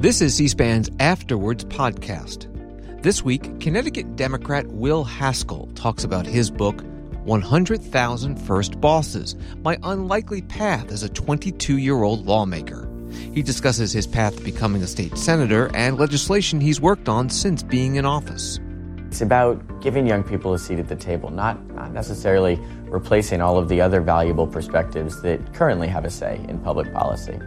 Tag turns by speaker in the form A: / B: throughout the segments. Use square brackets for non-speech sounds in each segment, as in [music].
A: This is C SPAN's After Words podcast. This week, Connecticut Democrat Will Haskell talks about his book, 100,000 First Bosses My Unlikely Path as a 22 year old lawmaker. He discusses his path to becoming a state senator and legislation he's worked on since being in office.
B: It's about giving young people a seat at the table, not, not necessarily replacing all of the other valuable perspectives that currently have a say in public policy.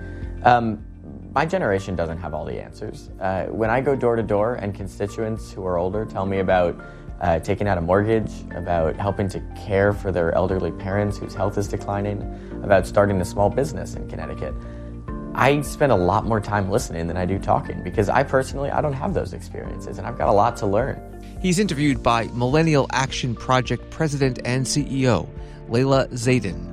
B: Um, my generation doesn't have all the answers. Uh, when I go door to door and constituents who are older tell me about uh, taking out a mortgage, about helping to care for their elderly parents whose health is declining, about starting a small business in Connecticut, I spend a lot more time listening than I do talking because I personally I don't have those experiences and I've got a lot to learn.
A: He's interviewed by Millennial Action Project President and CEO Layla Zaidane.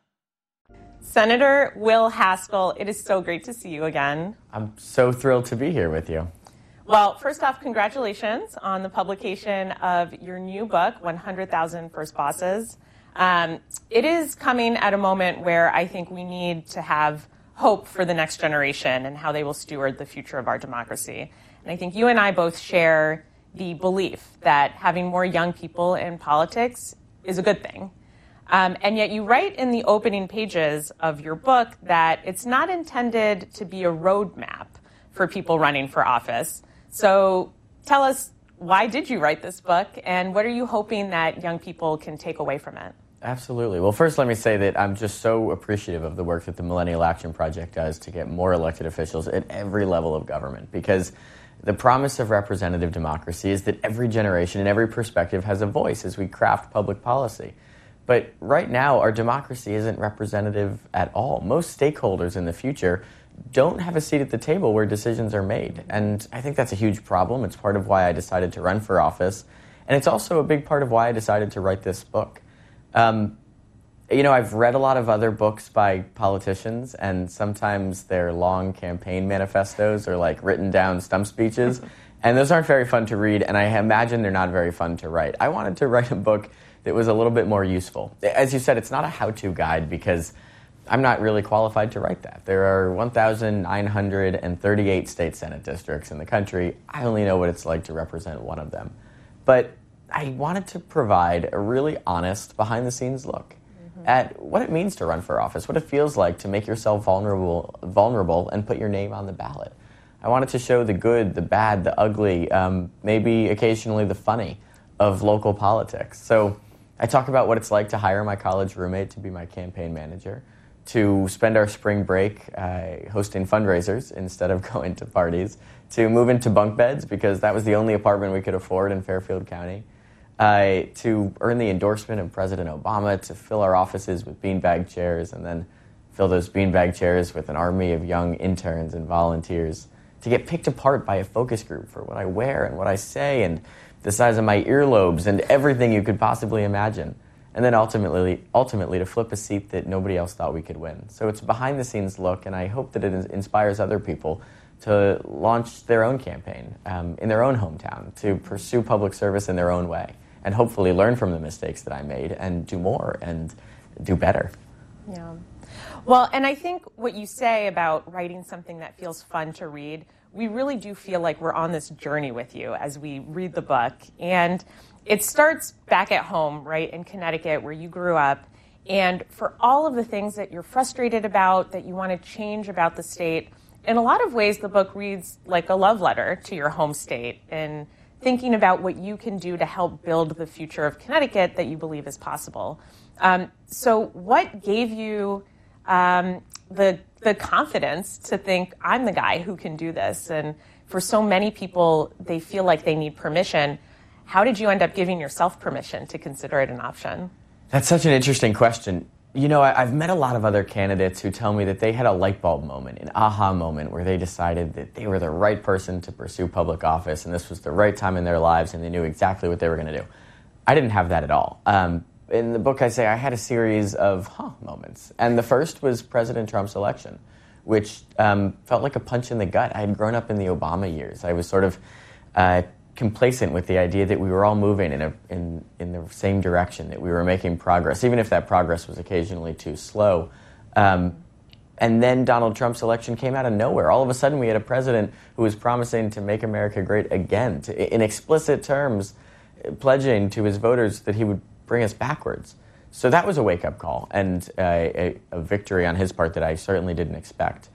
C: Senator Will Haskell, it is so great to see you again.
B: I'm so thrilled to be here with you.
C: Well, first off, congratulations on the publication of your new book, 100,000 First Bosses. Um, it is coming at a moment where I think we need to have hope for the next generation and how they will steward the future of our democracy. And I think you and I both share the belief that having more young people in politics is a good thing. Um, and yet, you write in the opening pages of your book that it's not intended to be a roadmap for people running for office. So, tell us why did you write this book, and what are you hoping that young people can take away from it?
B: Absolutely. Well, first, let me say that I'm just so appreciative of the work that the Millennial Action Project does to get more elected officials at every level of government because the promise of representative democracy is that every generation and every perspective has a voice as we craft public policy. But right now, our democracy isn't representative at all. Most stakeholders in the future don't have a seat at the table where decisions are made. And I think that's a huge problem. It's part of why I decided to run for office. And it's also a big part of why I decided to write this book. Um, you know, I've read a lot of other books by politicians, and sometimes their long campaign manifestos are like written down stump speeches. [laughs] and those aren't very fun to read, and I imagine they're not very fun to write. I wanted to write a book that was a little bit more useful. As you said, it's not a how to guide because I'm not really qualified to write that. There are 1,938 state Senate districts in the country. I only know what it's like to represent one of them. But I wanted to provide a really honest, behind the scenes look mm-hmm. at what it means to run for office, what it feels like to make yourself vulnerable, vulnerable and put your name on the ballot. I wanted to show the good, the bad, the ugly, um, maybe occasionally the funny of local politics. So I talk about what it's like to hire my college roommate to be my campaign manager, to spend our spring break uh, hosting fundraisers instead of [laughs] going to parties, to move into bunk beds because that was the only apartment we could afford in Fairfield County, uh, to earn the endorsement of President Obama, to fill our offices with beanbag chairs, and then fill those beanbag chairs with an army of young interns and volunteers, to get picked apart by a focus group for what I wear and what I say and the size of my earlobes, and everything you could possibly imagine. And then ultimately, ultimately to flip a seat that nobody else thought we could win. So it's a behind the scenes look, and I hope that it inspires other people to launch their own campaign um, in their own hometown, to pursue public service in their own way, and hopefully learn from the mistakes that I made and do more and do better.
C: Yeah. Well, and I think what you say about writing something that feels fun to read we really do feel like we're on this journey with you as we read the book. And it starts back at home, right, in Connecticut, where you grew up. And for all of the things that you're frustrated about, that you want to change about the state, in a lot of ways, the book reads like a love letter to your home state and thinking about what you can do to help build the future of Connecticut that you believe is possible. Um, so, what gave you um, the the confidence to think I'm the guy who can do this. And for so many people, they feel like they need permission. How did you end up giving yourself permission to consider it an option?
B: That's such an interesting question. you know, I, have met a lot of other candidates who tell me that they had a light bulb moment, an aha moment, where they decided that they were the right person to pursue public office and this was the right time in their lives and they knew exactly what they were going to do. I didn't have that at all. Um, in the book, I say I had a series of huh moments. And the first was President Trump's election, which um, felt like a punch in the gut. I had grown up in the Obama years. I was sort of uh, complacent with the idea that we were all moving in, a, in, in the same direction, that we were making progress, even if that progress was occasionally too slow. Um, and then Donald Trump's election came out of nowhere. All of a sudden, we had a president who was promising to make America great again, to, in explicit terms, pledging to his voters that he would bring us backwards. So that was a wake up call and a, a, victory on his part that I certainly didn't expect.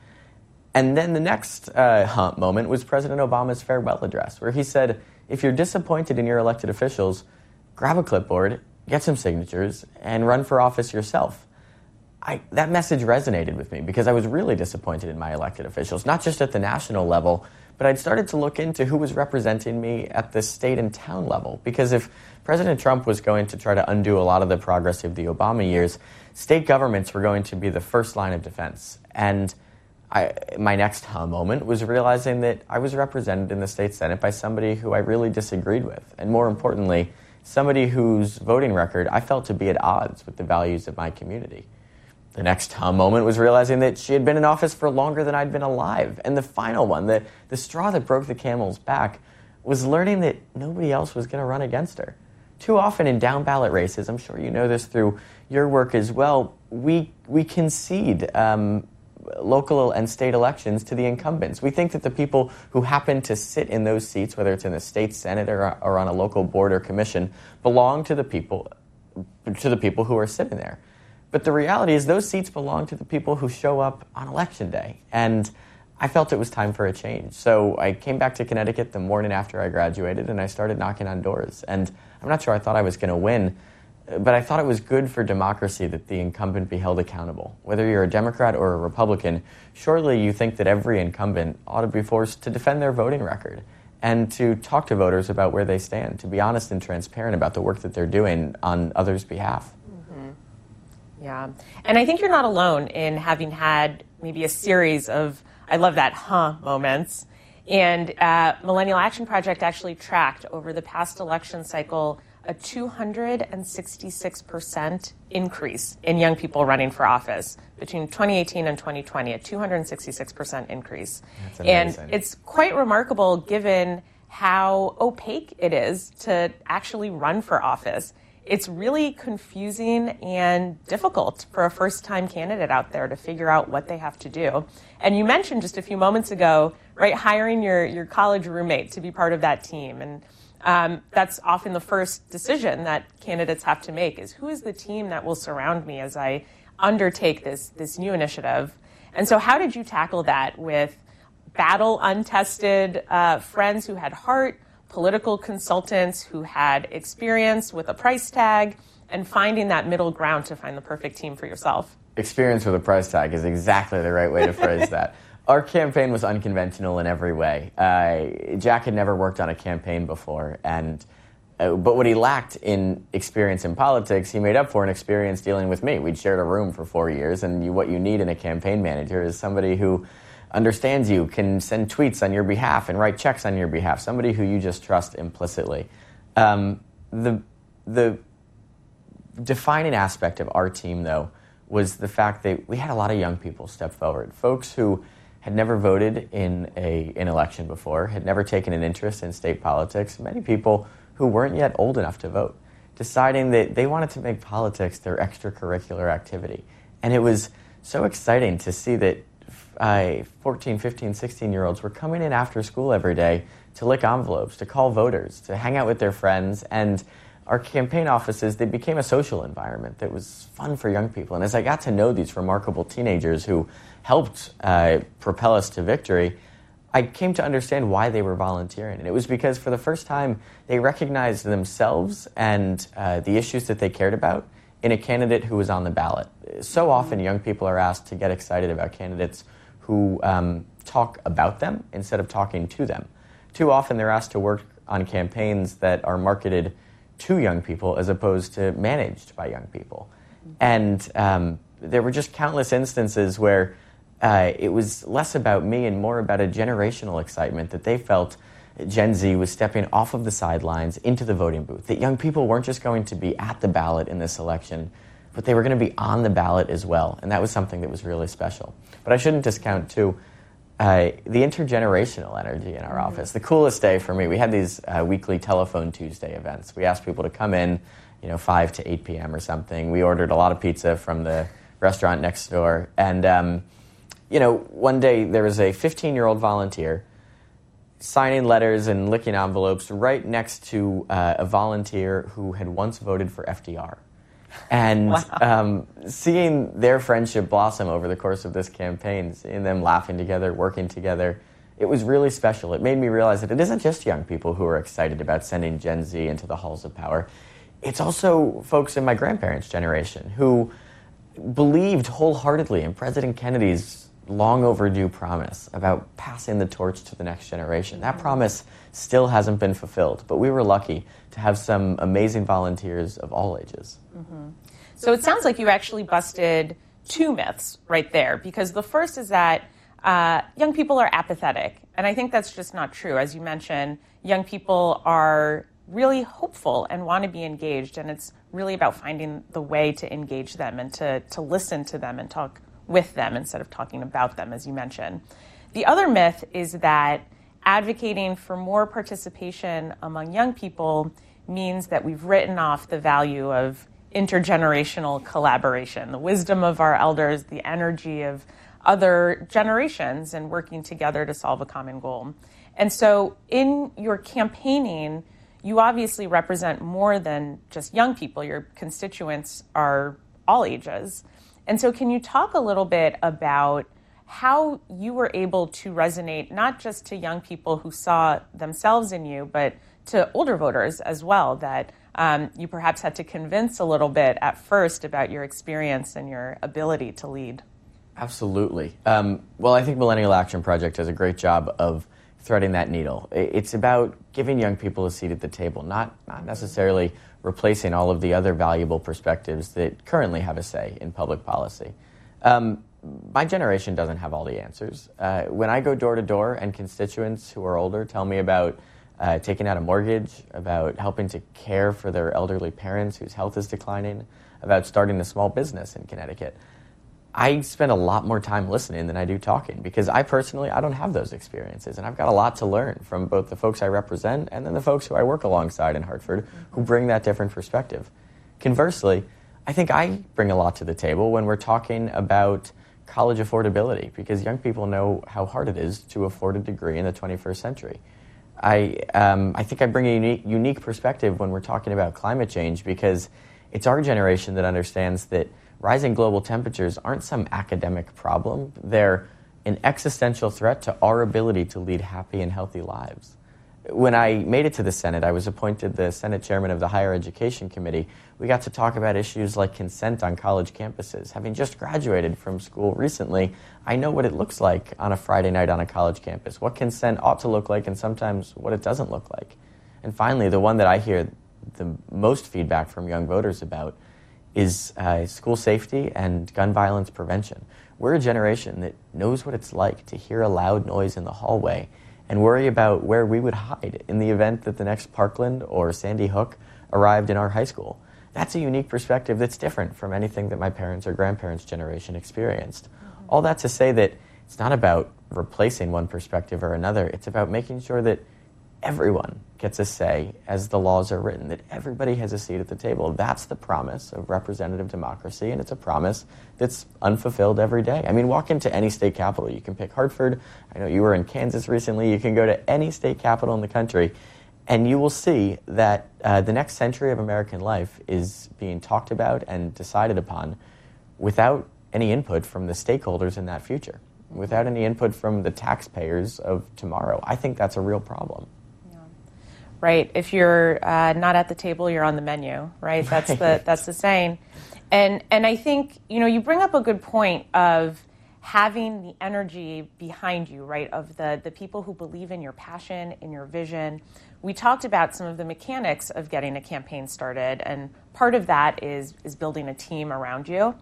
B: And then the next uh, moment was President Obama's farewell address, where he said, if you're disappointed in your elected officials, grab a clipboard, get some signatures, and run for office yourself. I, that message resonated with me because I was really disappointed in my elected officials, not just at the national level, but I'd started to look into who was representing me at the state and town level. Because if President Trump was going to try to undo a lot of the progress of the Obama years, state governments were going to be the first line of defense. And I, my next huh moment was realizing that I was represented in the state senate by somebody who I really disagreed with, and more importantly, somebody whose voting record I felt to be at odds with the values of my community. The next huh moment was realizing that she had been in office for longer than I'd been alive. And the final one, the, the straw that broke the camel's back, was learning that nobody else was going to run against her. Too often in down ballot races, I'm sure you know this through your work as well, we, we concede um, local and state elections to the incumbents. We think that the people who happen to sit in those seats, whether it's in the state senate or, or on a local board or commission, belong to the people to the people who are sitting there. But the reality is those seats belong to the people who show up on election day. And I felt it was time for a change. So I came back to Connecticut the morning after I graduated and I started knocking on doors. And I'm not sure I thought I was going to win, but I thought it was good for democracy that the incumbent be held accountable. Whether you're a Democrat or a Republican, surely you think that every incumbent ought to be forced to defend their voting record and to talk to voters about where they stand, to be honest and transparent about the work that they're doing on others' behalf.
C: Yeah. And I think you're not alone in having had maybe a series of, I love that, huh moments. And uh, Millennial Action Project actually tracked over the past election cycle a 266% increase in young people running for office between 2018 and 2020, a 266% increase. And it's quite remarkable given how opaque it is to actually run for office. It's really confusing and difficult for a first time candidate out there to figure out what they have to do. And you mentioned just a few moments ago, right, hiring your, your college roommate to be part of that team. And um, that's often the first decision that candidates have to make is who is the team that will surround me as I undertake this, this new initiative. And so how did you tackle that with battle untested uh, friends who had heart, political consultants who had experience with a price tag, and finding that middle ground to find the perfect team for yourself?
B: Experience with a price tag is exactly the right way to phrase that. [laughs] Our campaign was unconventional in every way. Uh, Jack had never worked on a campaign before, and uh, but what he lacked in experience in politics, he made up for in experience dealing with me. We'd shared a room for four years, and you, what you need in a campaign manager is somebody who understands you, can send tweets on your behalf and write checks on your behalf, somebody who you just trust implicitly. Um, the the defining aspect of our team, though, was the fact that we had a lot of young people step forward, folks who had never voted in a, an election before, had never taken an interest in state politics, many people who weren't yet old enough to vote, deciding that they wanted to make politics their extracurricular activity. And it was so exciting to see that uh, 14, 15, 16 year olds were coming in after school every day to lick envelopes, to call voters, to hang out with their friends. And our campaign offices, they became a social environment that was fun for young people. And as I got to know these remarkable teenagers who helped uh, propel us to victory, I came to understand why they were volunteering. And it was because for the first time, they recognized themselves and uh, the issues that they cared about in a candidate who was on the ballot. So often, young people are asked to get excited about candidates who um, talk about them instead of talking to them. Too often, they're asked to work on campaigns that are marketed to young people as opposed to managed by young people. And um, there were just countless instances where uh, it was less about me and more about a generational excitement that they felt Gen Z was stepping off of the sidelines into the voting booth. That young people weren't just going to be at the ballot in this election, but they were going to be on the ballot as well. And that was something that was really special. But I shouldn't discount, too, uh, the intergenerational energy in our mm-hmm. office. The coolest day for me, we had these uh, weekly Telephone Tuesday events. We asked people to come in, you know, 5 to 8 p.m. or something. We ordered a lot of pizza from the restaurant next door. And, um, you know, one day there was a 15 year old volunteer signing letters and licking envelopes right next to uh, a volunteer who had once voted for FDR. And wow. um, seeing their friendship blossom over the course of this campaign, seeing them laughing together, working together, it was really special. It made me realize that it isn't just young people who are excited about sending Gen Z into the halls of power. It's also folks in my grandparents' generation who believed wholeheartedly in President Kennedy's long overdue promise about passing the torch to the next generation. That promise still hasn't been fulfilled, but we were lucky to have some amazing volunteers of all ages. Mm-hmm.
C: So it sounds like you actually busted two myths right there, because the first is that uh, young people are apathetic, and I think that's just not true. As you mentioned, young people are really hopeful and want to be engaged, and it's really about finding the way to engage them and to, to listen to them and talk with them instead of talking about them, as you mentioned. The other myth is that advocating for more participation among young people means that we've written off the value of intergenerational collaboration, the wisdom of our elders, the energy of other generations, and working together to solve a common goal. And so, in your campaigning, you obviously represent more than just young people. Your constituents are all ages. And so, can you talk a little bit about how you were able to resonate not just to young people who saw themselves in you, but to older voters as well, that um, you perhaps had to convince a little bit at first about your experience and your ability to lead?
B: Absolutely. Um, well, I think Millennial Action Project does a great job of threading that needle. It's about giving young people a seat at the table, not, not necessarily replacing all of the other valuable perspectives that currently have a say in public policy. Um, my generation doesn't have all the answers. Uh, when I go door to door and constituents who are older tell me about uh, taking out a mortgage, about helping to care for their elderly parents whose health is declining, about starting a small business in Connecticut, I spend a lot more time listening than I do talking because I personally I don't have those experiences and I've got a lot to learn from both the folks I represent and then the folks who I work alongside in Hartford who bring that different perspective. Conversely, I think I bring a lot to the table when we're talking about college affordability because young people know how hard it is to afford a degree in the 21st century. I, um, I think I bring a unique, unique perspective when we're talking about climate change because it's our generation that understands that rising global temperatures aren't some academic problem. They're an existential threat to our ability to lead happy and healthy lives. When I made it to the Senate, I was appointed the Senate chairman of the Higher Education Committee. We got to talk about issues like consent on college campuses. Having just graduated from school recently, I know what it looks like on a Friday night on a college campus, what consent ought to look like, and sometimes what it doesn't look like. And finally, the one that I hear the most feedback from young voters about is uh, school safety and gun violence prevention. We're a generation that knows what it's like to hear a loud noise in the hallway and worry about where we would hide in the event that the next Parkland or Sandy Hook arrived in our high school. That's a unique perspective that's different from anything that my parents or grandparents' generation experienced. Mm-hmm. All that to say that it's not about replacing one perspective or another, it's about making sure that everyone gets a say as the laws are written, that everybody has a seat at the table. That's the promise of representative democracy, and it's a promise that's unfulfilled every day. I mean, walk into any state capital. You can pick Hartford. I know you were in Kansas recently. You can go to any state capital in the country, and you will see that uh, the next century of American life is being talked about and decided upon without any input from the stakeholders in that future, without any input from the taxpayers of tomorrow. I think that's a real problem
C: right? If you're uh, not at the table, you're on the menu, right? [laughs] That's the that's the saying. And and I think you know you bring up a good point of having the energy behind you, right, of the, the people who believe in your passion, in your vision. We talked about some of the mechanics of getting a campaign started, and part of that is, is building a team around you.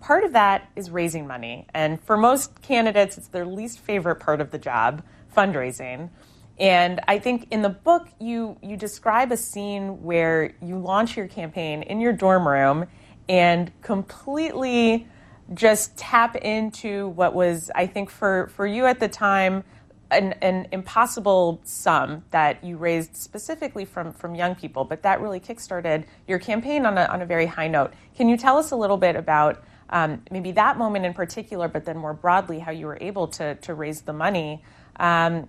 C: Part of that is raising money. And for most candidates, it's their least favorite part of the job fundraising. And I think in the book, you, you describe a scene where you launch your campaign in your dorm room and completely just tap into what was, I think, for, for you at the time, an, an impossible sum that you raised specifically from, from young people, but that really kickstarted your campaign on a, on a very high note. Can you tell us a little bit about um, maybe that moment in particular, but then more broadly, how you were able to, to raise the money um,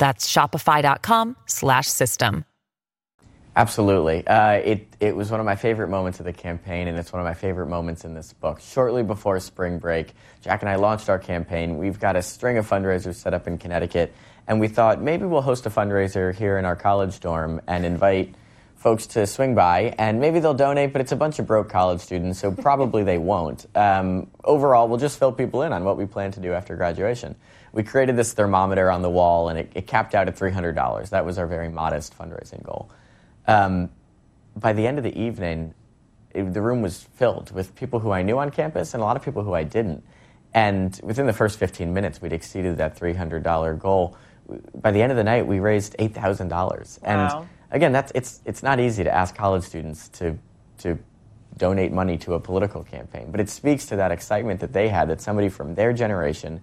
D: That's shopify.com slash system.
B: Absolutely. Uh, it, it was one of my favorite moments of the campaign, and it's one of my favorite moments in this book. Shortly before spring break, Jack and I launched our campaign. We've got a string of fundraisers set up in Connecticut, and we thought maybe we'll host a fundraiser here in our college dorm and invite folks to swing by, and maybe they'll donate, but it's a bunch of broke college students, so probably they won't. Um, overall, we'll just fill people in on what we plan to do after graduation. We created this thermometer on the wall, and it, it capped out at $300. That was our very modest fundraising goal. Um, by the end of the evening, it, the room was filled with people who I knew on campus and a lot of people who I didn't. And within the first 15 minutes, we'd exceeded that $300 goal. By the end of the night, we raised $8,000.
C: Wow.
B: Again, that's, it's, it's not easy to ask college students to, to donate money to a political campaign, but it speaks to that excitement that they had that somebody from their generation,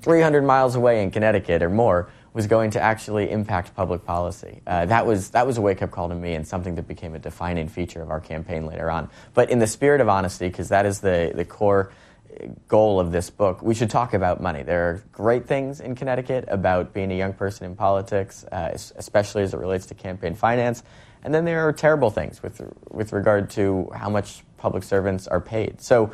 B: 300 miles away in Connecticut or more, was going to actually impact public policy. Uh, that was that was a wake up call to me and something that became a defining feature of our campaign later on. But in the spirit of honesty, because that is the the core goal of this book, we should talk about money. There are great things in Connecticut about being a young person in politics, uh, especially as it relates to campaign finance. And then there are terrible things with with regard to how much public servants are paid. So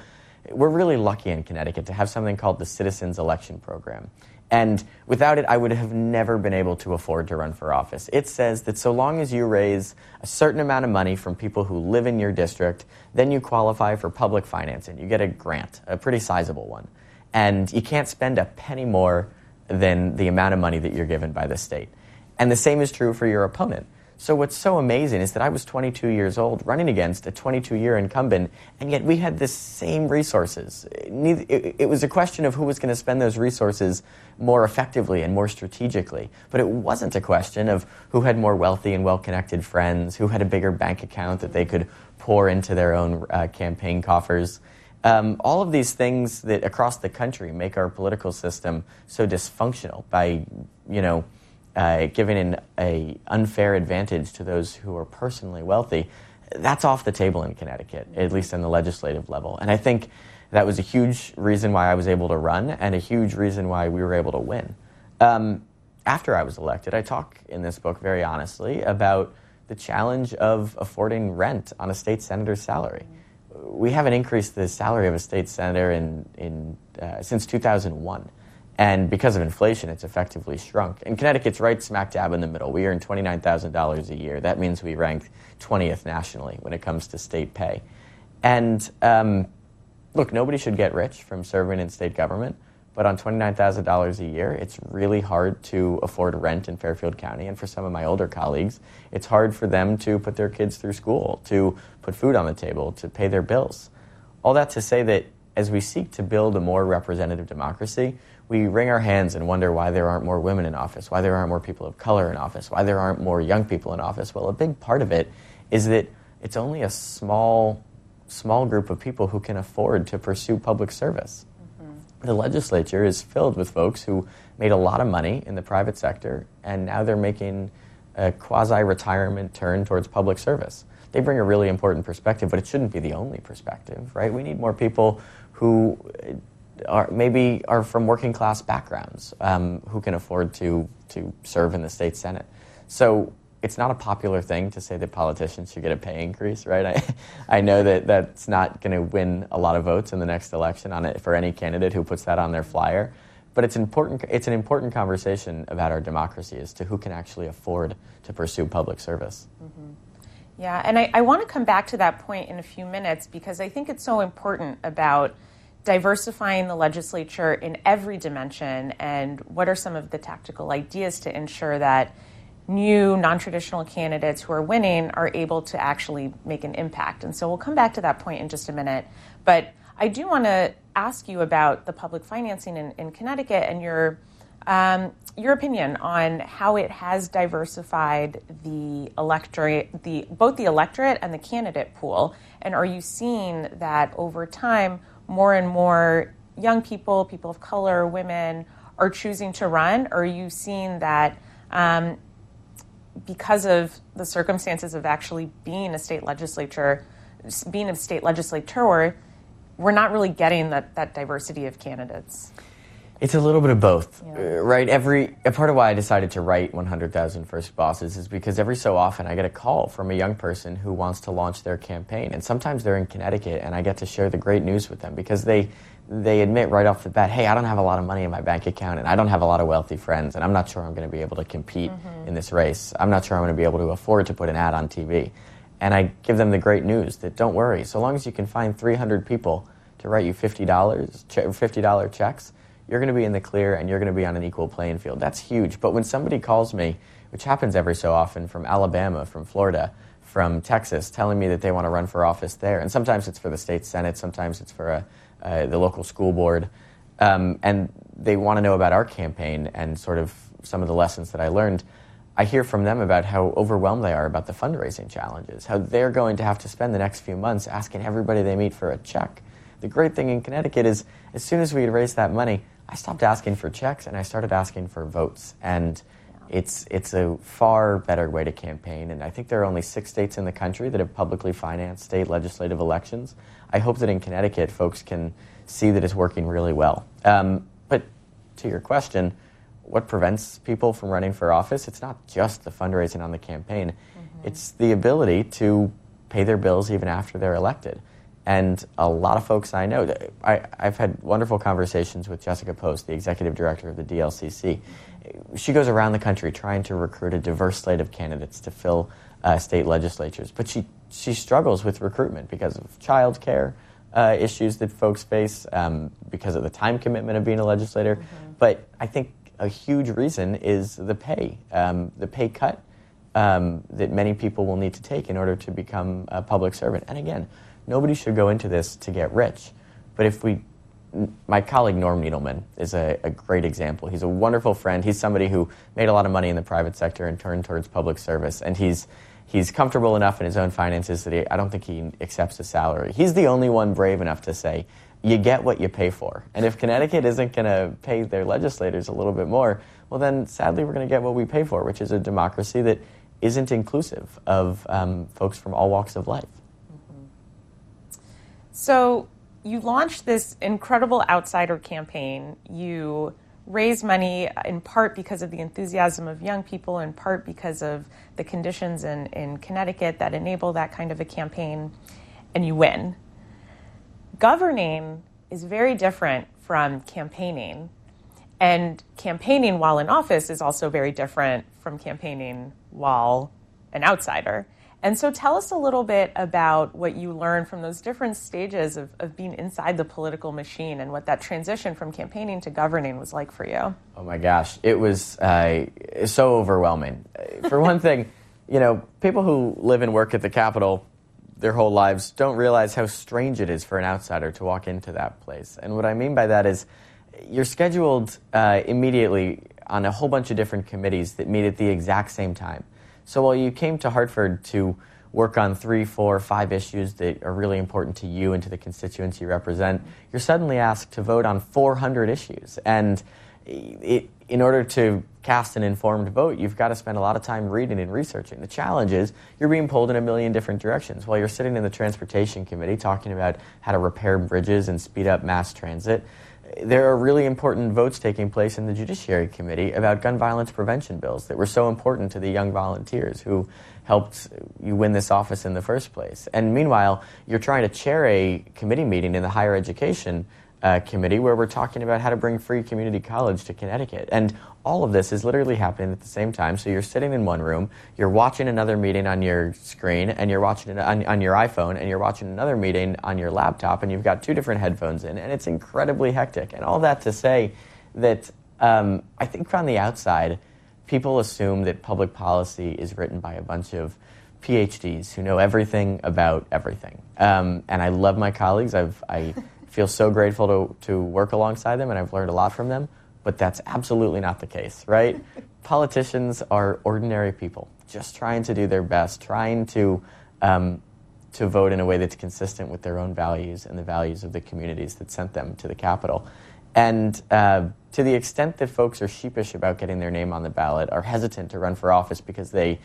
B: we're really lucky in Connecticut to have something called the Citizens Election Program. And without it, I would have never been able to afford to run for office. It says that so long as you raise a certain amount of money from people who live in your district, then you qualify for public financing. You get a grant, a pretty sizable one. And you can't spend a penny more than the amount of money that you're given by the state. And the same is true for your opponent. So what's so amazing is that I was 22 years old running against a 22-year incumbent, and yet we had the same resources. It was a question of who was going to spend those resources more effectively and more strategically. But it wasn't a question of who had more wealthy and well-connected friends, who had a bigger bank account that they could pour into their own uh, campaign coffers. Um, all of these things that across the country make our political system so dysfunctional by, you know, uh, giving an a unfair advantage to those who are personally wealthy, that's off the table in Connecticut, at least on the legislative level. And I think that was a huge reason why I was able to run and a huge reason why we were able to win. Um, after I was elected, I talk in this book very honestly about the challenge of affording rent on a state senator's salary. We haven't increased the salary of a state senator in, in, uh, since 2001. And because of inflation, it's effectively shrunk. And Connecticut's right smack dab in the middle. We earn $29,000 a year. That means we rank 20th nationally when it comes to state pay. And um, look, nobody should get rich from serving in state government, but on $29,000 a year, it's really hard to afford rent in Fairfield County. And for some of my older colleagues, it's hard for them to put their kids through school, to put food on the table, to pay their bills. All that to say that as we seek to build a more representative democracy, we wring our hands and wonder why there aren't more women in office, why there aren't more people of color in office, why there aren't more young people in office. Well, a big part of it is that it's only a small, small group of people who can afford to pursue public service. Mm-hmm. The legislature is filled with folks who made a lot of money in the private sector, and now they're making a quasi retirement turn towards public service. They bring a really important perspective, but it shouldn't be the only perspective, right? We need more people who are maybe are from working class backgrounds um, who can afford to to serve in the state senate. So it's not a popular thing to say that politicians should get a pay increase, right? I, [laughs] I know that that's not going to win a lot of votes in the next election on it for any candidate who puts that on their flyer. But it's important. It's an important conversation about our democracy as to who can actually afford to pursue public service. Mm-hmm.
C: Yeah, and I, I want to come back to that point in a few minutes because I think it's so important about diversifying the legislature in every dimension and what are some of the tactical ideas to ensure that new non-traditional candidates who are winning are able to actually make an impact. And so we'll come back to that point in just a minute. But I do want to ask you about the public financing in, in Connecticut and your um, your opinion on how it has diversified the electorate, the both the electorate and the candidate pool. And are you seeing that over time, more and more young people, people of color, women, are choosing to run? Or are you seeing that um, because of the circumstances of actually being a state legislature, being a state legislator, we're not really getting that, that diversity of candidates.
B: It's a little bit of both, yeah. uh, right? Every a part of why I decided to write 100,000 First Bosses is because every so often I get a call from a young person who wants to launch their campaign, and sometimes they're in Connecticut, and I get to share the great news with them because they they admit right off the bat, hey, I don't have a lot of money in my bank account, and I don't have a lot of wealthy friends, and I'm not sure I'm going to be able to compete mm-hmm. in this race. I'm not sure I'm going to be able to afford to put an ad on TV, and I give them the great news that don't worry, so long as you can find 300 people to write you $50, $50 checks you're going to be in the clear and you're going to be on an equal playing field. That's huge. But when somebody calls me, which happens every so often from Alabama, from Florida, from Texas, telling me that they want to run for office there, and sometimes it's for the state senate, sometimes it's for a, uh, the local school board, um, and they want to know about our campaign and sort of some of the lessons that I learned. I hear from them about how overwhelmed they are about the fundraising challenges, how they're going to have to spend the next few months asking everybody they meet for a check. The great thing in Connecticut is, as soon as we raise that money, I stopped asking for checks and I started asking for votes. And it's, it's a far better way to campaign. And I think there are only six states in the country that have publicly financed state legislative elections. I hope that in Connecticut, folks can see that it's working really well. Um, but to your question, what prevents people from running for office? It's not just the fundraising on the campaign, mm-hmm. it's the ability to pay their bills even after they're elected. And a lot of folks I know, I, have had wonderful conversations with Jessica Post, the executive director of the DLCC. She goes around the country trying to recruit a diverse slate of candidates to fill uh, state legislatures, but she, she struggles with recruitment because of child care uh, issues that folks face, um, because of the time commitment of being a legislator. Mm-hmm. But I think a huge reason is the pay, um, the pay cut um, that many people will need to take in order to become a public servant. And again, nobody should go into this to get rich. But if we, my colleague Norm Needleman is a, a, great example. He's a wonderful friend. He's somebody who made a lot of money in the private sector and turned towards public service. And he's, he's comfortable enough in his own finances that he, I don't think he accepts a salary. He's the only one brave enough to say, you get what you pay for. And if Connecticut isn't going to pay their legislators a little bit more, well, then sadly we're going to get what we pay for, which is a democracy that isn't inclusive of um, folks from all walks of life.
C: So you launched this incredible outsider campaign. You raised money in part because of the enthusiasm of young people, in part because of the conditions in, in Connecticut that enable that kind of a campaign, and you win. Governing is very different from campaigning. And campaigning while in office is also very different from campaigning while an outsider. And so tell us a little bit about what you learned from those different stages of, of being inside the political machine and what that transition from campaigning to governing was like for you.
B: Oh my gosh, it was uh, so overwhelming. For one thing, [laughs] you know, people who live and work at the Capitol their whole lives don't realize how strange it is for an outsider to walk into that place. And what I mean by that is you're scheduled uh, immediately on a whole bunch of different committees that meet at the exact same time. So while you came to Hartford to work on three, four, five issues that are really important to you and to the constituents you represent, you're suddenly asked to vote on 400 issues. And it, in order to cast an informed vote, you've got to spend a lot of time reading and researching. The challenge is you're being pulled in a million different directions. While you're sitting in the Transportation Committee talking about how to repair bridges and speed up mass transit, there are really important votes taking place in the Judiciary Committee about gun violence prevention bills that were so important to the young volunteers who helped you win this office in the first place. And meanwhile, you're trying to chair a committee meeting in the higher education uh, committee where we're talking about how to bring free community college to Connecticut. And all of this is literally happening at the same time. So you're sitting in one room, you're watching another meeting on your screen, and you're watching it on, on your iPhone, and you're watching another meeting on your laptop, and you've got two different headphones in, and it's incredibly hectic. And all that to say that um, I think from the outside, people assume that public policy is written by a bunch of PhDs who know everything about everything. Um, and I love my colleagues. I've, I feel so grateful to, to work alongside them, and I've learned a lot from them but that's absolutely not the case, right? [laughs] Politicians are ordinary people, just trying to do their best, trying to um, to vote in a way that's consistent with their own values and the values of the communities that sent them to the Capitol. And uh, to the extent that folks are sheepish about getting their name on the ballot, are hesitant to run for office because they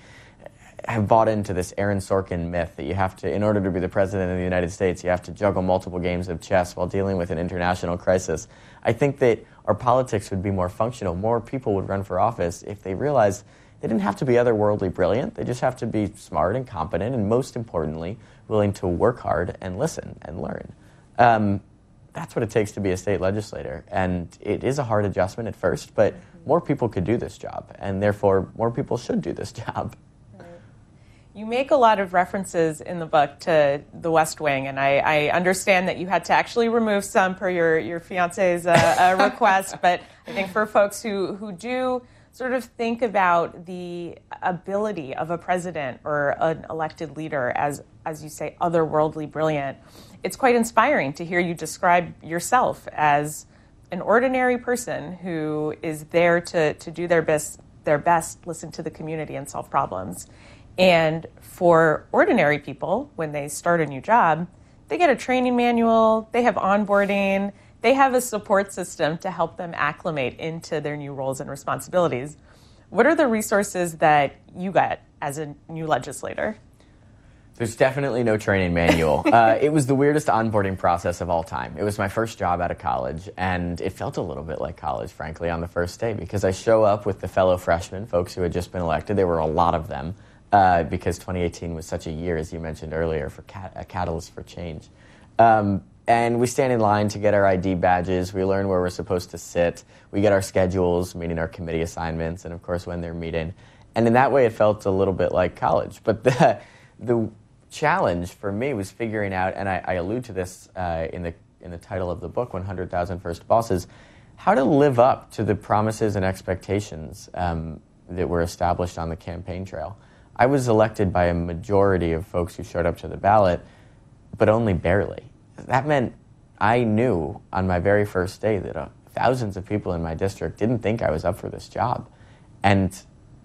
B: have bought into this Aaron Sorkin myth that you have to, in order to be the president of the United States, you have to juggle multiple games of chess while dealing with an international crisis. I think that our politics would be more functional. More people would run for office if they realized they didn't have to be otherworldly brilliant. They just have to be smart and competent, and most importantly, willing to work hard and listen and learn. Um, that's what it takes to be a state legislator. And it is a hard adjustment at first, but more people could do this job, and therefore, more people should do this [laughs] job.
C: You make a lot of references in the book to the West Wing, and I, I understand that you had to actually remove some per your, your fiance's uh, uh, [laughs] request. But I think for folks who, who do sort of think about the ability of a president or an elected leader as, as you say, otherworldly brilliant, it's quite inspiring to hear you describe yourself as an ordinary person who is there to, to do their best, their best, listen to the community, and solve problems. And for ordinary people, when they start a new job, they get a training manual, they have onboarding, they have a support system to help them acclimate into their new roles and responsibilities. What are the resources that you got as a new legislator?
B: There's definitely no training manual. [laughs] uh, it was the weirdest onboarding process of all time. It was my first job out of college, and it felt a little bit like college, frankly, on the first day because I show up with the fellow freshmen, folks who had just been elected. There were a lot of them uh, because 2018 was such a year, as you mentioned earlier, for a catalyst for change. Um, and we stand in line to get our ID badges. We learn where we're supposed to sit. We get our schedules, meaning our committee assignments, and of course when they're meeting. And in that way, it felt a little bit like college. But the, [laughs] the challenge for me was figuring out, and I, I allude to this uh, in the in the title of the book, 100,000 First Bosses, how to live up to the promises and expectations um, that were established on the campaign trail. I was elected by a majority of folks who showed up to the ballot, but only barely. That meant I knew on my very first day that uh, thousands of people in my district didn't think I was up for this job. And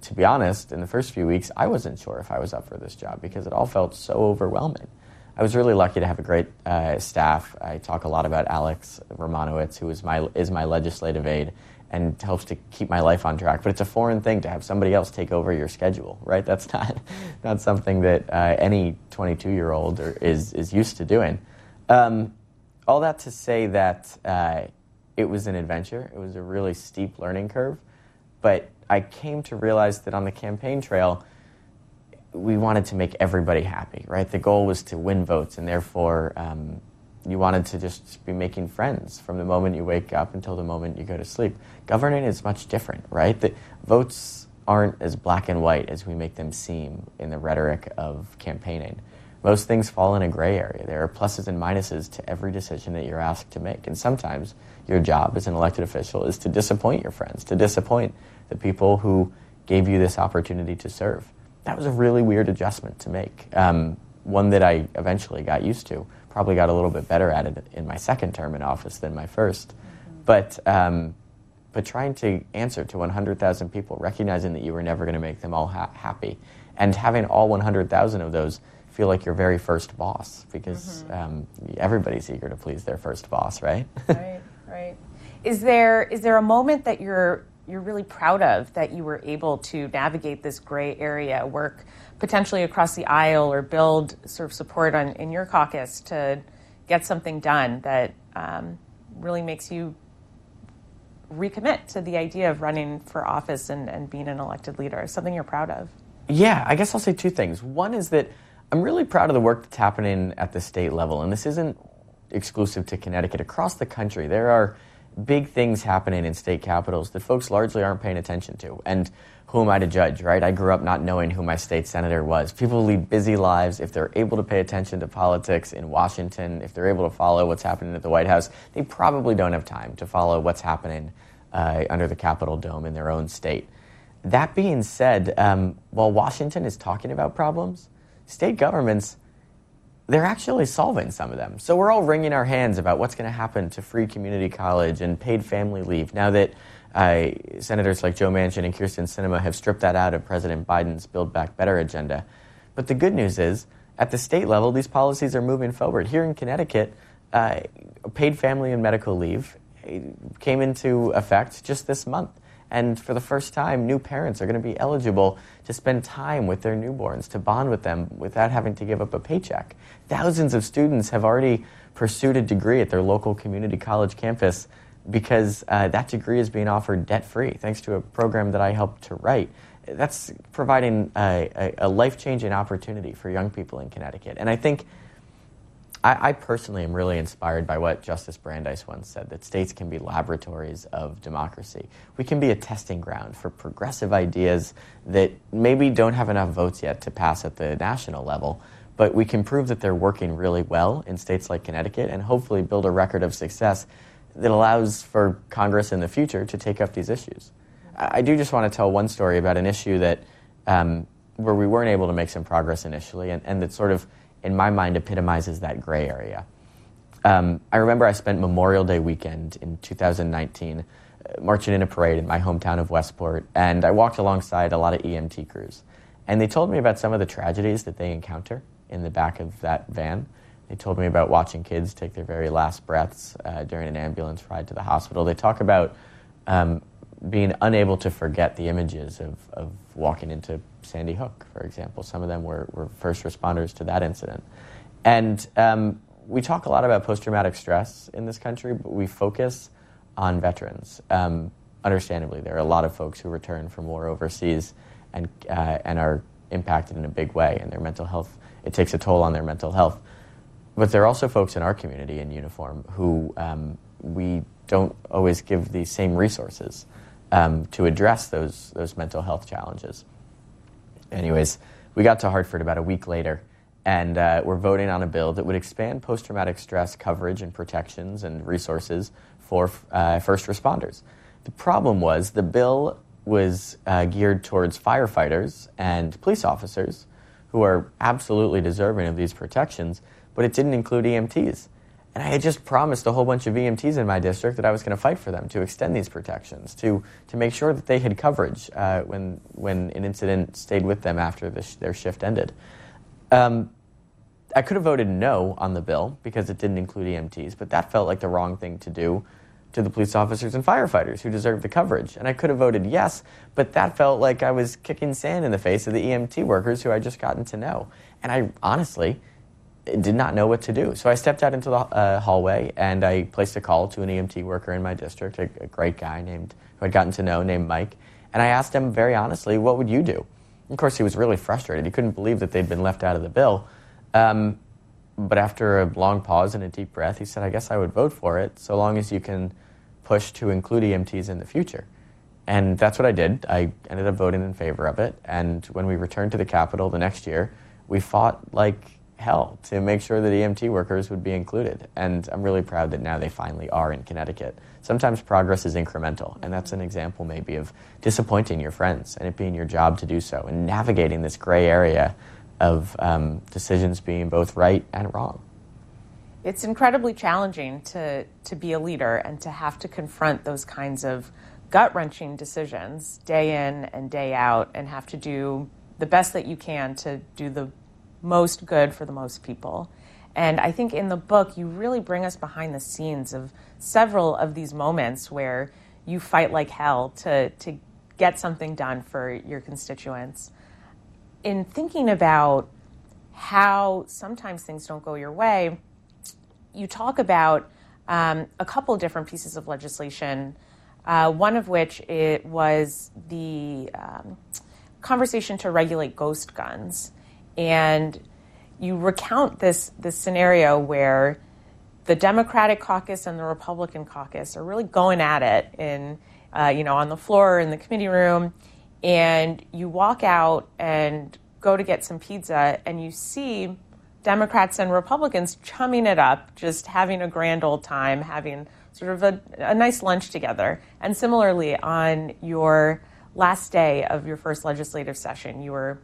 B: to be honest, in the first few weeks, I wasn't sure if I was up for this job because it all felt so overwhelming. I was really lucky to have a great uh, staff. I talk a lot about Alex Romanowitz, who is my, is my legislative aide and helps to keep my life on track. But it's a foreign thing to have somebody else take over your schedule, right? That's [laughs] not not something that uh, any 22 year old is is used to doing. Um, all that to say that uh, it was an adventure. It was a really steep learning curve, but I came to realize that on the campaign trail. We wanted to make everybody happy, right? The goal was to win votes, and therefore um, you wanted to just be making friends from the moment you wake up until the moment you go to sleep. Governing is much different, right? The votes aren't as black and white as we make them seem in the rhetoric of campaigning. Most things fall in a gray area. There are pluses and minuses to every decision that you're asked to make. And sometimes your job as an elected official is to disappoint your friends, to disappoint the people who gave you this opportunity to serve. That was a really weird adjustment to make, um, one that I eventually got used to probably got a little bit better at it in my second term in office than my 1st mm-hmm. But, um, but trying to answer to 100,000 people, recognizing that you were never going to make them all ha- happy, and having all 100,000 of those feel like your very first boss, because mm-hmm. um, everybody's eager to please their first boss, right? [laughs]
C: right, right. Is there is there a moment that you're you're really proud of that you were able to navigate this gray area, work potentially across the aisle or build sort of support on, in your caucus to get something done that um, really makes you recommit to the idea of running for office and, and being an elected leader? Something you're proud of?
B: Yeah, I guess I'll say two things. One is that I'm really proud of the work that's happening at the state level, and this isn't exclusive to Connecticut. Across the country, there are big things happening in state capitals that folks largely aren't paying attention to. And who am I to judge, right? I grew up not knowing who my state senator was. People lead busy lives. If they're able to pay attention to politics in Washington, if they're able to follow what's happening at the White House, they probably don't have time to follow what's happening uh, under the Capitol Dome in their own state. That being said, um, while Washington is talking about problems, state governments, they're actually solving some of them. So we're all wringing our hands about what's going to happen to free community college and paid family leave now that uh, senators like Joe Manchin and Kyrsten Sinema have stripped that out of President Biden's Build Back Better agenda. But the good news is, at the state level, these policies are moving forward. Here in Connecticut, uh, paid family and medical leave uh, came into effect just this month. And for the first time, new parents are going to be eligible to spend time with their newborns, to bond with them without having to give up a paycheck. Thousands of students have already pursued a degree at their local community college campus because uh, that degree is being offered debt free thanks to a program that I helped to write. That's providing a, a, a life changing opportunity for young people in Connecticut. And I think I, I, personally am really inspired by what Justice Brandeis once said that states can be laboratories of democracy. We can be a testing ground for progressive ideas that maybe don't have enough votes yet to pass at the national level, but we can prove that they're working really well in states like Connecticut and hopefully build a record of success that allows for Congress in the future to take up these issues. I do just want to tell one story about an issue that um, where we weren't able to make some progress initially, and, and that sort of, in my mind, epitomizes that gray area. Um, I remember I spent Memorial Day weekend in 2019 uh, marching in a parade in my hometown of Westport, and I walked alongside a lot of EMT crews. And they told me about some of the tragedies that they encounter in the back of that van. They told me about watching kids take their very last breaths uh, during an ambulance ride to the hospital. They talk about um, being unable to forget the images of, of walking into Sandy Hook, for example. Some of them were, were first responders to that incident. And um, we talk a lot about post traumatic stress in this country, but we focus on veterans. Um, understandably, there are a lot of folks who return from war overseas and, uh, and are impacted in a big way, and their mental health, it takes a toll on their mental health. But there are also folks in our community in uniform who um, we don't always give the same resources um, to address those, those mental health challenges. Anyways, we got to Hartford about a week later, and uh, we're voting on a bill that would expand post traumatic stress coverage and protections and resources for uh, first responders. The problem was the bill was uh, geared towards firefighters and police officers who are absolutely deserving of these protections but it didn't include EMTs. And I had just promised a whole bunch of EMTs in my district that I was going to fight for them to extend these protections, to, to make sure that they had coverage uh, when, when an incident stayed with them after the sh- their shift ended. Um, I could have voted no on the bill because it didn't include EMTs, but that felt like the wrong thing to do to the police officers and firefighters who deserve the coverage. And I could have voted yes, but that felt like I was kicking sand in the face of the EMT workers who I'd just gotten to know. And I honestly, did not know what to do. So I stepped out into the uh, hallway and I placed a call to an EMT worker in my district, a, a, great guy named who I'd gotten to know named Mike. And I asked him very honestly, "What would you do?" Of course, he was really frustrated. He couldn't believe that they'd been left out of the bill. Um, but after a long pause and a deep breath, he said, "I guess I would vote for it, so long as you can push to include EMTs in the future." And that's what I did. I ended up voting in favor of it. And when we returned to the Capitol the next year, we fought like hell to make sure that EMT workers would be included. And I'm really proud that now they finally are in Connecticut. Sometimes progress is incremental, and that's an example maybe of disappointing your friends and it being your job to do so and navigating this gray area of um, decisions being both right and wrong.
C: It's incredibly challenging to, to be a leader and to have to confront those kinds of gut wrenching decisions day in and day out and have to do the best that you can to do the most good for the most people. And I think in the book, you really bring us behind the scenes of several of these moments where you fight like hell to, to get something done for your constituents. In thinking about how sometimes things don't go your way, you talk about um, a couple different pieces of legislation Uh, one of which it was the um, conversation to regulate ghost guns, and you recount this this scenario where the Democratic caucus and the Republican caucus are really going at it in uh, you know on the floor in the committee room, and you walk out and go to get some pizza, and you see Democrats and Republicans chumming it up, just having a grand old time, having sort of a, a nice lunch together. And similarly, on your last day of your first legislative session, you were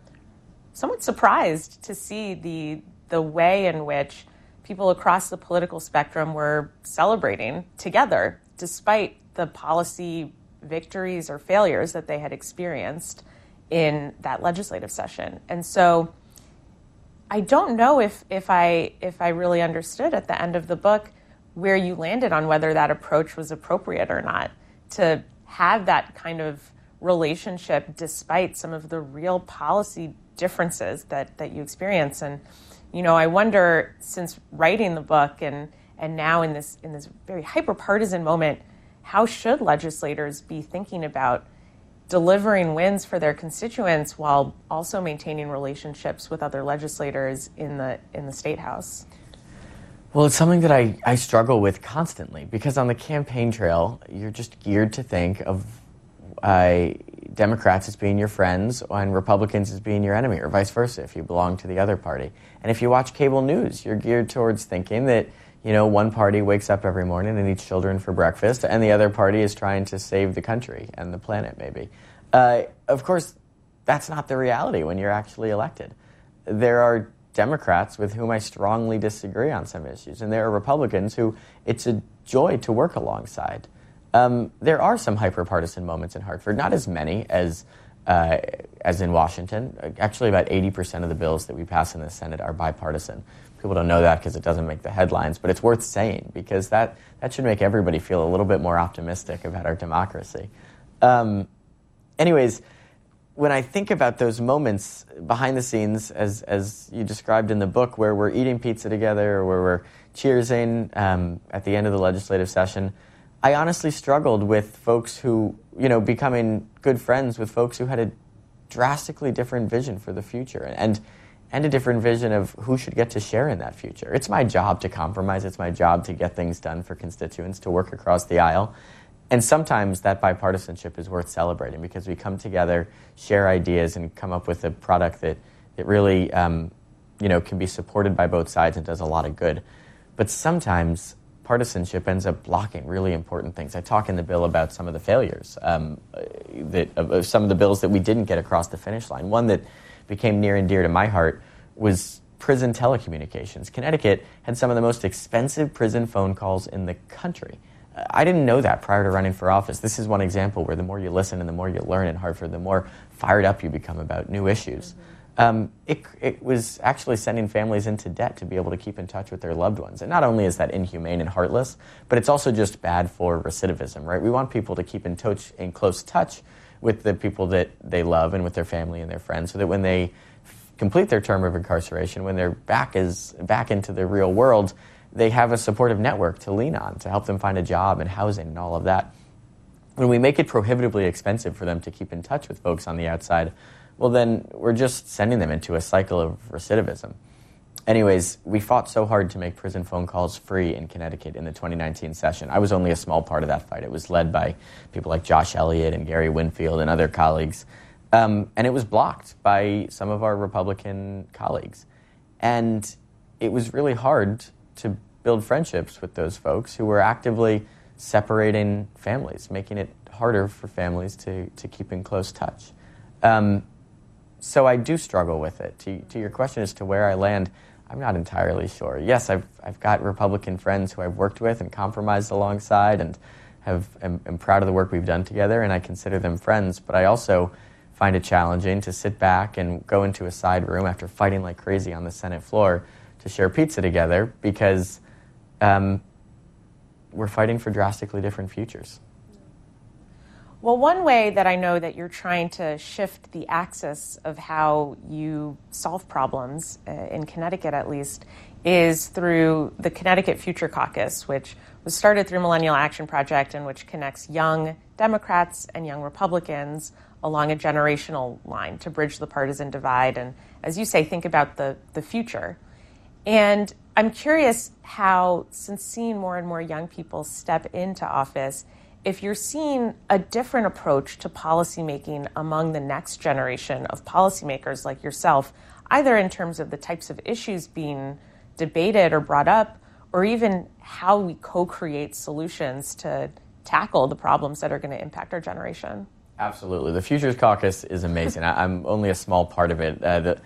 C: somewhat surprised to see the the way in which people across the political spectrum were celebrating together, despite the policy victories or failures that they had experienced in that legislative session. And so I don't know if, if I if I really understood at the end of the book where you landed on whether that approach was appropriate or not to have that kind of relationship despite some of the real policy differences that, that you experience. And, you know, I wonder since writing the book and, and now in this in this very hyper partisan moment, how should legislators be thinking about delivering wins for their constituents while also maintaining relationships with other legislators in the in the state house?
B: Well, it's something that I, I struggle with constantly because on the campaign trail, you're just geared to think of uh, Democrats as being your friends and Republicans as being your enemy, or vice versa if you belong to the other party. And if you watch cable news, you're geared towards thinking that you know one party wakes up every morning and eats children for breakfast, and the other party is trying to save the country and the planet, maybe. Uh, of course, that's not the reality when you're actually elected. There are Democrats with whom I strongly disagree on some issues, and there are Republicans who it's a joy to work alongside. Um, there are some hyper-partisan moments in Hartford, not as many as uh, as in Washington. Actually, about 80% of the bills that we pass in the Senate are bipartisan. People don't know that because it doesn't make the headlines, but it's worth saying because that, that should make everybody feel a little bit more optimistic about our democracy. Um, anyways, when I think about those moments behind the scenes, as, as you described in the book, where we're eating pizza together or where we're cheersing um, at the end of the legislative session, I honestly struggled with folks who, you know, becoming good friends with folks who had a drastically different vision for the future and, and a different vision of who should get to share in that future. It's my job to compromise, it's my job to get things done for constituents, to work across the aisle. And sometimes that bipartisanship is worth celebrating because we come together, share ideas, and come up with a product that, that really um, you know, can be supported by both sides and does a lot of good. But sometimes partisanship ends up blocking really important things. I talk in the bill about some of the failures um, that, some of the bills that we didn't get across the finish line. One that became near and dear to my heart was prison telecommunications. Connecticut had some of the most expensive prison phone calls in the country. I didn't know that prior to running for office. This is one example where the more you listen and the more you learn in Hartford, the more fired up you become about new issues. Mm-hmm. Um, it, it, was actually sending families into debt to be able to keep in touch with their loved ones. And not only is that inhumane and heartless, but it's also just bad for recidivism, right? We want people to keep in touch, in close touch with the people that they love and with their family and their friends, so that when they complete their term of incarceration, when they're back is back into the real world, they have a supportive network to lean on to help them find a job and housing and all of that. When we make it prohibitively expensive for them to keep in touch with folks on the outside, well, then we're just sending them into a cycle of recidivism. Anyways, we fought so hard to make prison phone calls free in Connecticut in the 2019 session. I was only a small part of that fight. It was led by people like Josh Elliott and Gary Winfield and other colleagues. Um, and it was blocked by some of our Republican colleagues. And it was really hard to build friendships with those folks who were actively separating families, making it harder for families to, to keep in close touch. Um, so I do struggle with it. To, to your question as to where I land, I'm not entirely sure. Yes, I've, I've got Republican friends who I've worked with and compromised alongside and have, am, am proud of the work we've done together, and I consider them friends, but I also find it challenging to sit back and go into a side room after fighting like crazy on the Senate floor to share pizza together because um, we're fighting for drastically different futures.
C: Well, one way that I know that you're trying to shift the axis of how you solve problems, uh, in Connecticut at least, is through the Connecticut Future Caucus, which was started through Millennial Action Project and which connects young Democrats and young Republicans along a generational line to bridge the partisan divide and, as you say, think about the, the future. And I'm curious how, since seeing more and more young people step into office, if you're seeing a different approach to policymaking among the next generation of policymakers like yourself, either in terms of the types of issues being debated or brought up, or even how we co create solutions to tackle the problems that are going to impact our generation.
B: Absolutely. The Futures Caucus is amazing. [laughs] I, am only a small part of it. Uh, the,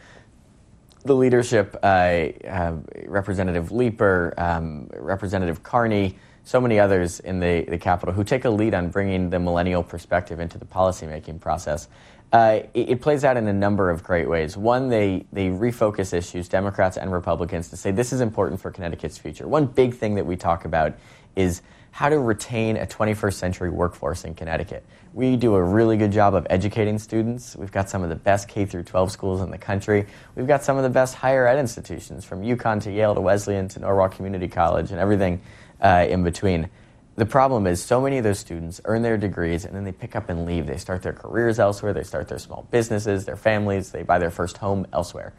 B: the leadership, uh, uh, Representative Leeper, um, Representative Carney, so many others in the, the Capitol who take a lead on bringing the millennial perspective into the policymaking process. Uh, it, it, plays out in a number of great ways. One, they, they refocus issues, Democrats and Republicans, to say this is important for Connecticut's future. One big thing that we talk about is how to retain a 21st century workforce in Connecticut. We do a really good job of educating students. We've got some of the best K through 12 schools in the country. We've got some of the best higher ed institutions from UConn to Yale to Wesleyan to Norwalk Community College and everything uh, in between. The problem is, so many of those students earn their degrees and then they pick up and leave. They start their careers elsewhere, they start their small businesses, their families, they buy their first home elsewhere.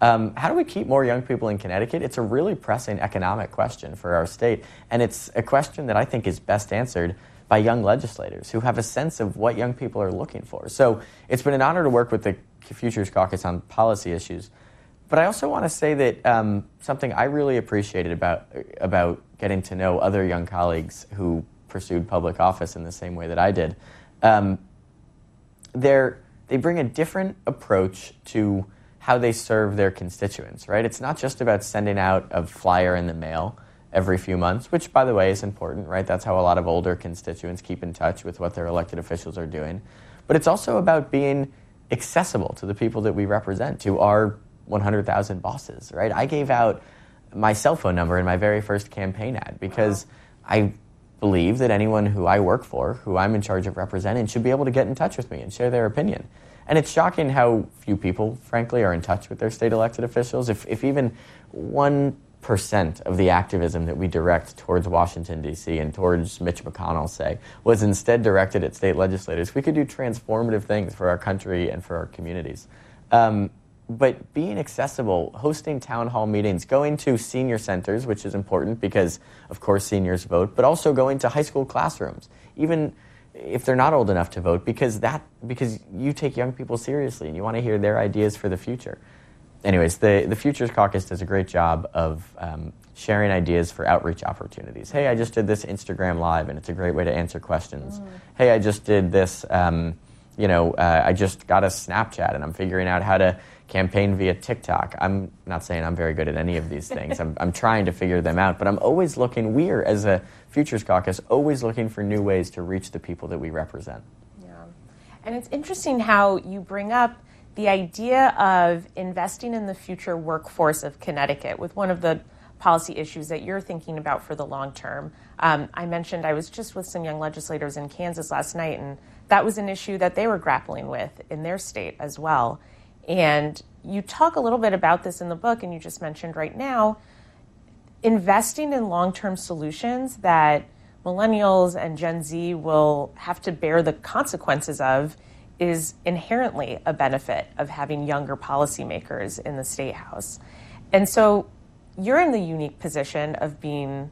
B: Um, how do we keep more young people in Connecticut? It's a really pressing economic question for our state, and it's a question that I think is best answered by young legislators who have a sense of what young people are looking for. So it's been an honor to work with the Futures Caucus on policy issues. But I also want to say that um, something I really appreciated about about getting to know other young colleagues who pursued public office in the same way that I did. Um, they bring a different approach to how they serve their constituents. Right? It's not just about sending out a flyer in the mail every few months, which, by the way, is important. Right? That's how a lot of older constituents keep in touch with what their elected officials are doing. But it's also about being accessible to the people that we represent, to our 100,000 bosses, right? I gave out my cell phone number in my very first campaign ad because I believe that anyone who I work for, who I'm in charge of representing, should be able to get in touch with me and share their opinion. And it's shocking how few people, frankly, are in touch with their state elected officials. If, if even 1% of the activism that we direct towards Washington, D.C., and towards Mitch McConnell, say, was instead directed at state legislators, we could do transformative things for our country and for our communities. Um, but being accessible, hosting town hall meetings, going to senior centers, which is important because, of course, seniors vote, but also going to high school classrooms, even if they're not old enough to vote, because that because you take young people seriously and you want to hear their ideas for the future. Anyways, the the Futures Caucus does a great job of um, sharing ideas for outreach opportunities. Hey, I just did this Instagram live, and it's a great way to answer questions. Mm. Hey, I just did this. Um, you know, uh, I just got a Snapchat, and I'm figuring out how to campaign via TikTok. I'm not saying I'm very good at any of these things. I'm, I'm trying to figure them out, but I'm always looking, we are, as a Futures Caucus, always looking for new ways to reach the people that we represent.
C: Yeah. And it's interesting how you bring up the idea of investing in the future workforce of Connecticut with one of the policy issues that you're thinking about for the long term. Um, I mentioned I was just with some young legislators in Kansas last night, and that was an issue that they were grappling with in their state as well. And you talk a little bit about this in the book, and you just mentioned right now investing in long term solutions that millennials and Gen Z will have to bear the consequences of is inherently a benefit of having younger policymakers in the state house. And so you're in the unique position of being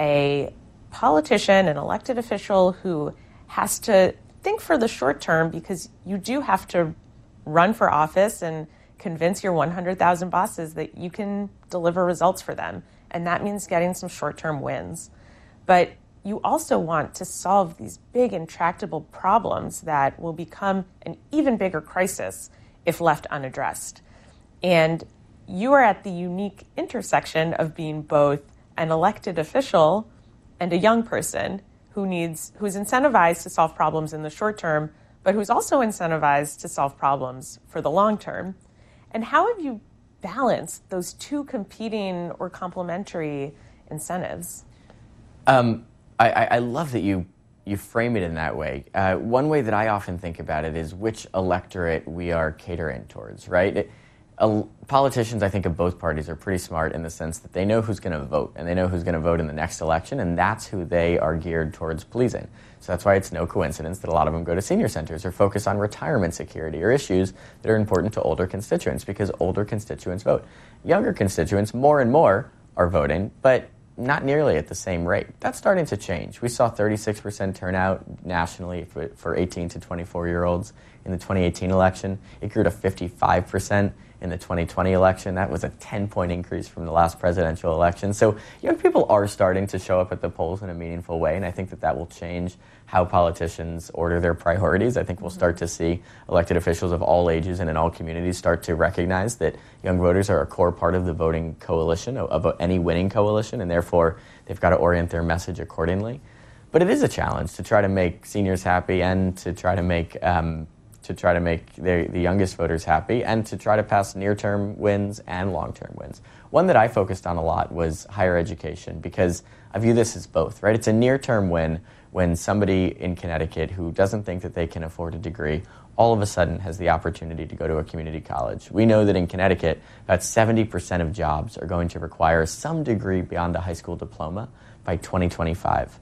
C: a politician, an elected official who has to think for the short term because you do have to run for office and convince your 100,000 bosses that you can deliver results for them. And that means getting some short term wins. But you also want to solve these big, intractable problems that will become an even bigger crisis if left unaddressed. And you are at the unique intersection of being both an elected official and a young person who needs who's incentivized to solve problems in the short term but who's also incentivized to solve problems for the long term. And how have you balanced those two competing or complementary incentives?
B: Um, I, I, love that you you frame it in that way. Uh, one way that I often think about it is which electorate we are catering towards, right? It, uh, politicians, I think, of both parties are pretty smart in the sense that they know who's going to vote and they know who's going to vote in the next election, and that's who they are geared towards pleasing. So that's why it's no coincidence that a lot of them go to senior centers or focus on retirement security or issues that are important to older constituents because older constituents vote. Younger constituents, more and more, are voting, but not nearly at the same rate. That's starting to change. We saw 36% turnout nationally for, for 18 to 24 year olds in the 2018 election. It grew to 55% in the 2020 election. That was a 10 point increase from the last presidential election. So young people are starting to show up at the polls in a meaningful way, and I think that that will change how politicians order their priorities. I think we'll start to see elected officials of all ages and in all communities start to recognize that young voters are a core part of the voting coalition, of, of any winning coalition, and therefore they've got to orient their message accordingly. But it is a challenge to try to make seniors happy and to try to make um, to try to make the, the youngest voters happy and to try to pass near term wins and long term wins. One that I focused on a lot was higher education because I view this as both, right? It's a near term win when somebody in Connecticut who doesn't think that they can afford a degree all of a sudden has the opportunity to go to a community college. We know that in Connecticut, about 70% of jobs are going to require some degree beyond a high school diploma by 2025.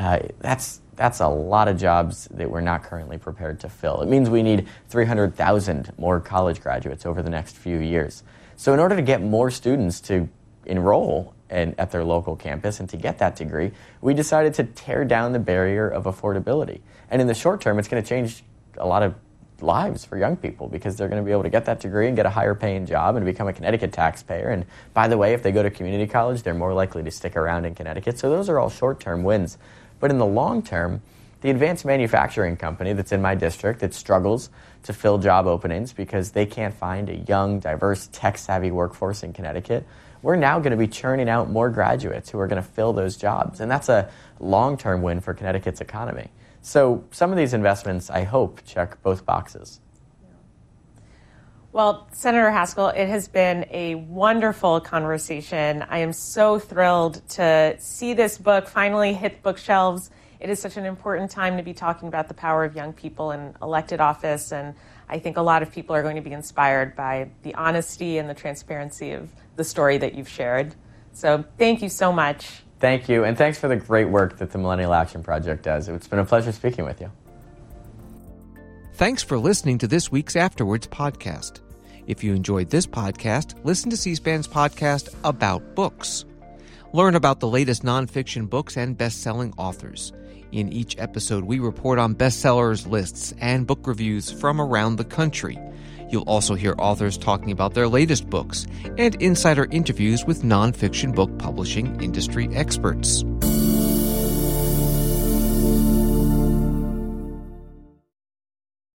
B: Uh, that's that's a lot of jobs that we're not currently prepared to fill. It means we need 300,000 more college graduates over the next few years. So, in order to get more students to enroll in, at their local campus and to get that degree, we decided to tear down the barrier of affordability. And in the short term, it's going to change a lot of lives for young people because they're going to be able to get that degree and get a higher paying job and become a Connecticut taxpayer. And by the way, if they go to community college, they're more likely to stick around in Connecticut. So, those are all short term wins. But in the long term, the advanced manufacturing company that's in my district that struggles to fill job openings because they can't find a young, diverse, tech savvy workforce in Connecticut, we're now going to be churning out more graduates who are going to fill those jobs. And that's a long term win for Connecticut's economy. So some of these investments, I hope, check both boxes.
C: Well, Senator Haskell, it has been a wonderful conversation. I am so thrilled to see this book finally hit bookshelves. It is such an important time to be talking about the power of young people in elected office, and I think a lot of people are going to be inspired by the honesty and the transparency of the story that you've shared. So, thank you so much.
B: Thank you, and thanks for the great work that the Millennial Action Project does. It's been a pleasure speaking with you.
A: Thanks for listening to this week's After Words podcast. If you enjoyed this podcast, listen to C SPAN's podcast about books. Learn about the latest nonfiction books and best selling authors. In each episode, we report on bestsellers lists and book reviews from around the country. You'll also hear authors talking about their latest books and insider interviews with nonfiction book publishing industry experts.